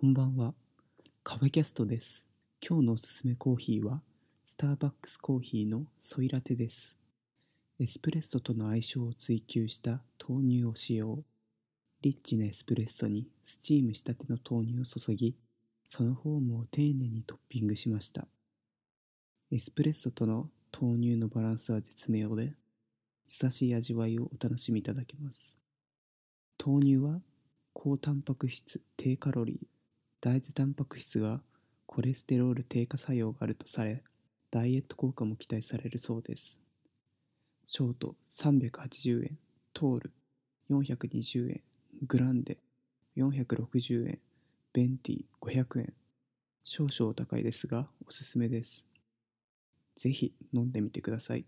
こんばんは。カフェキャストです。今日のおすすめコーヒーは、スターバックスコーヒーのソイラテです。エスプレッソとの相性を追求した豆乳を使用。リッチなエスプレッソにスチームしたての豆乳を注ぎ、そのフォームを丁寧にトッピングしました。エスプレッソとの豆乳のバランスは絶妙で、優しい味わいをお楽しみいただけます。豆乳は高タンパク質、低カロリー、大豆タンパク質がコレステロール低下作用があるとされ、ダイエット効果も期待されるそうです。ショート380円、トール420円、グランデ460円、ベンティ500円。少々お高いですがおすすめです。ぜひ飲んでみてください。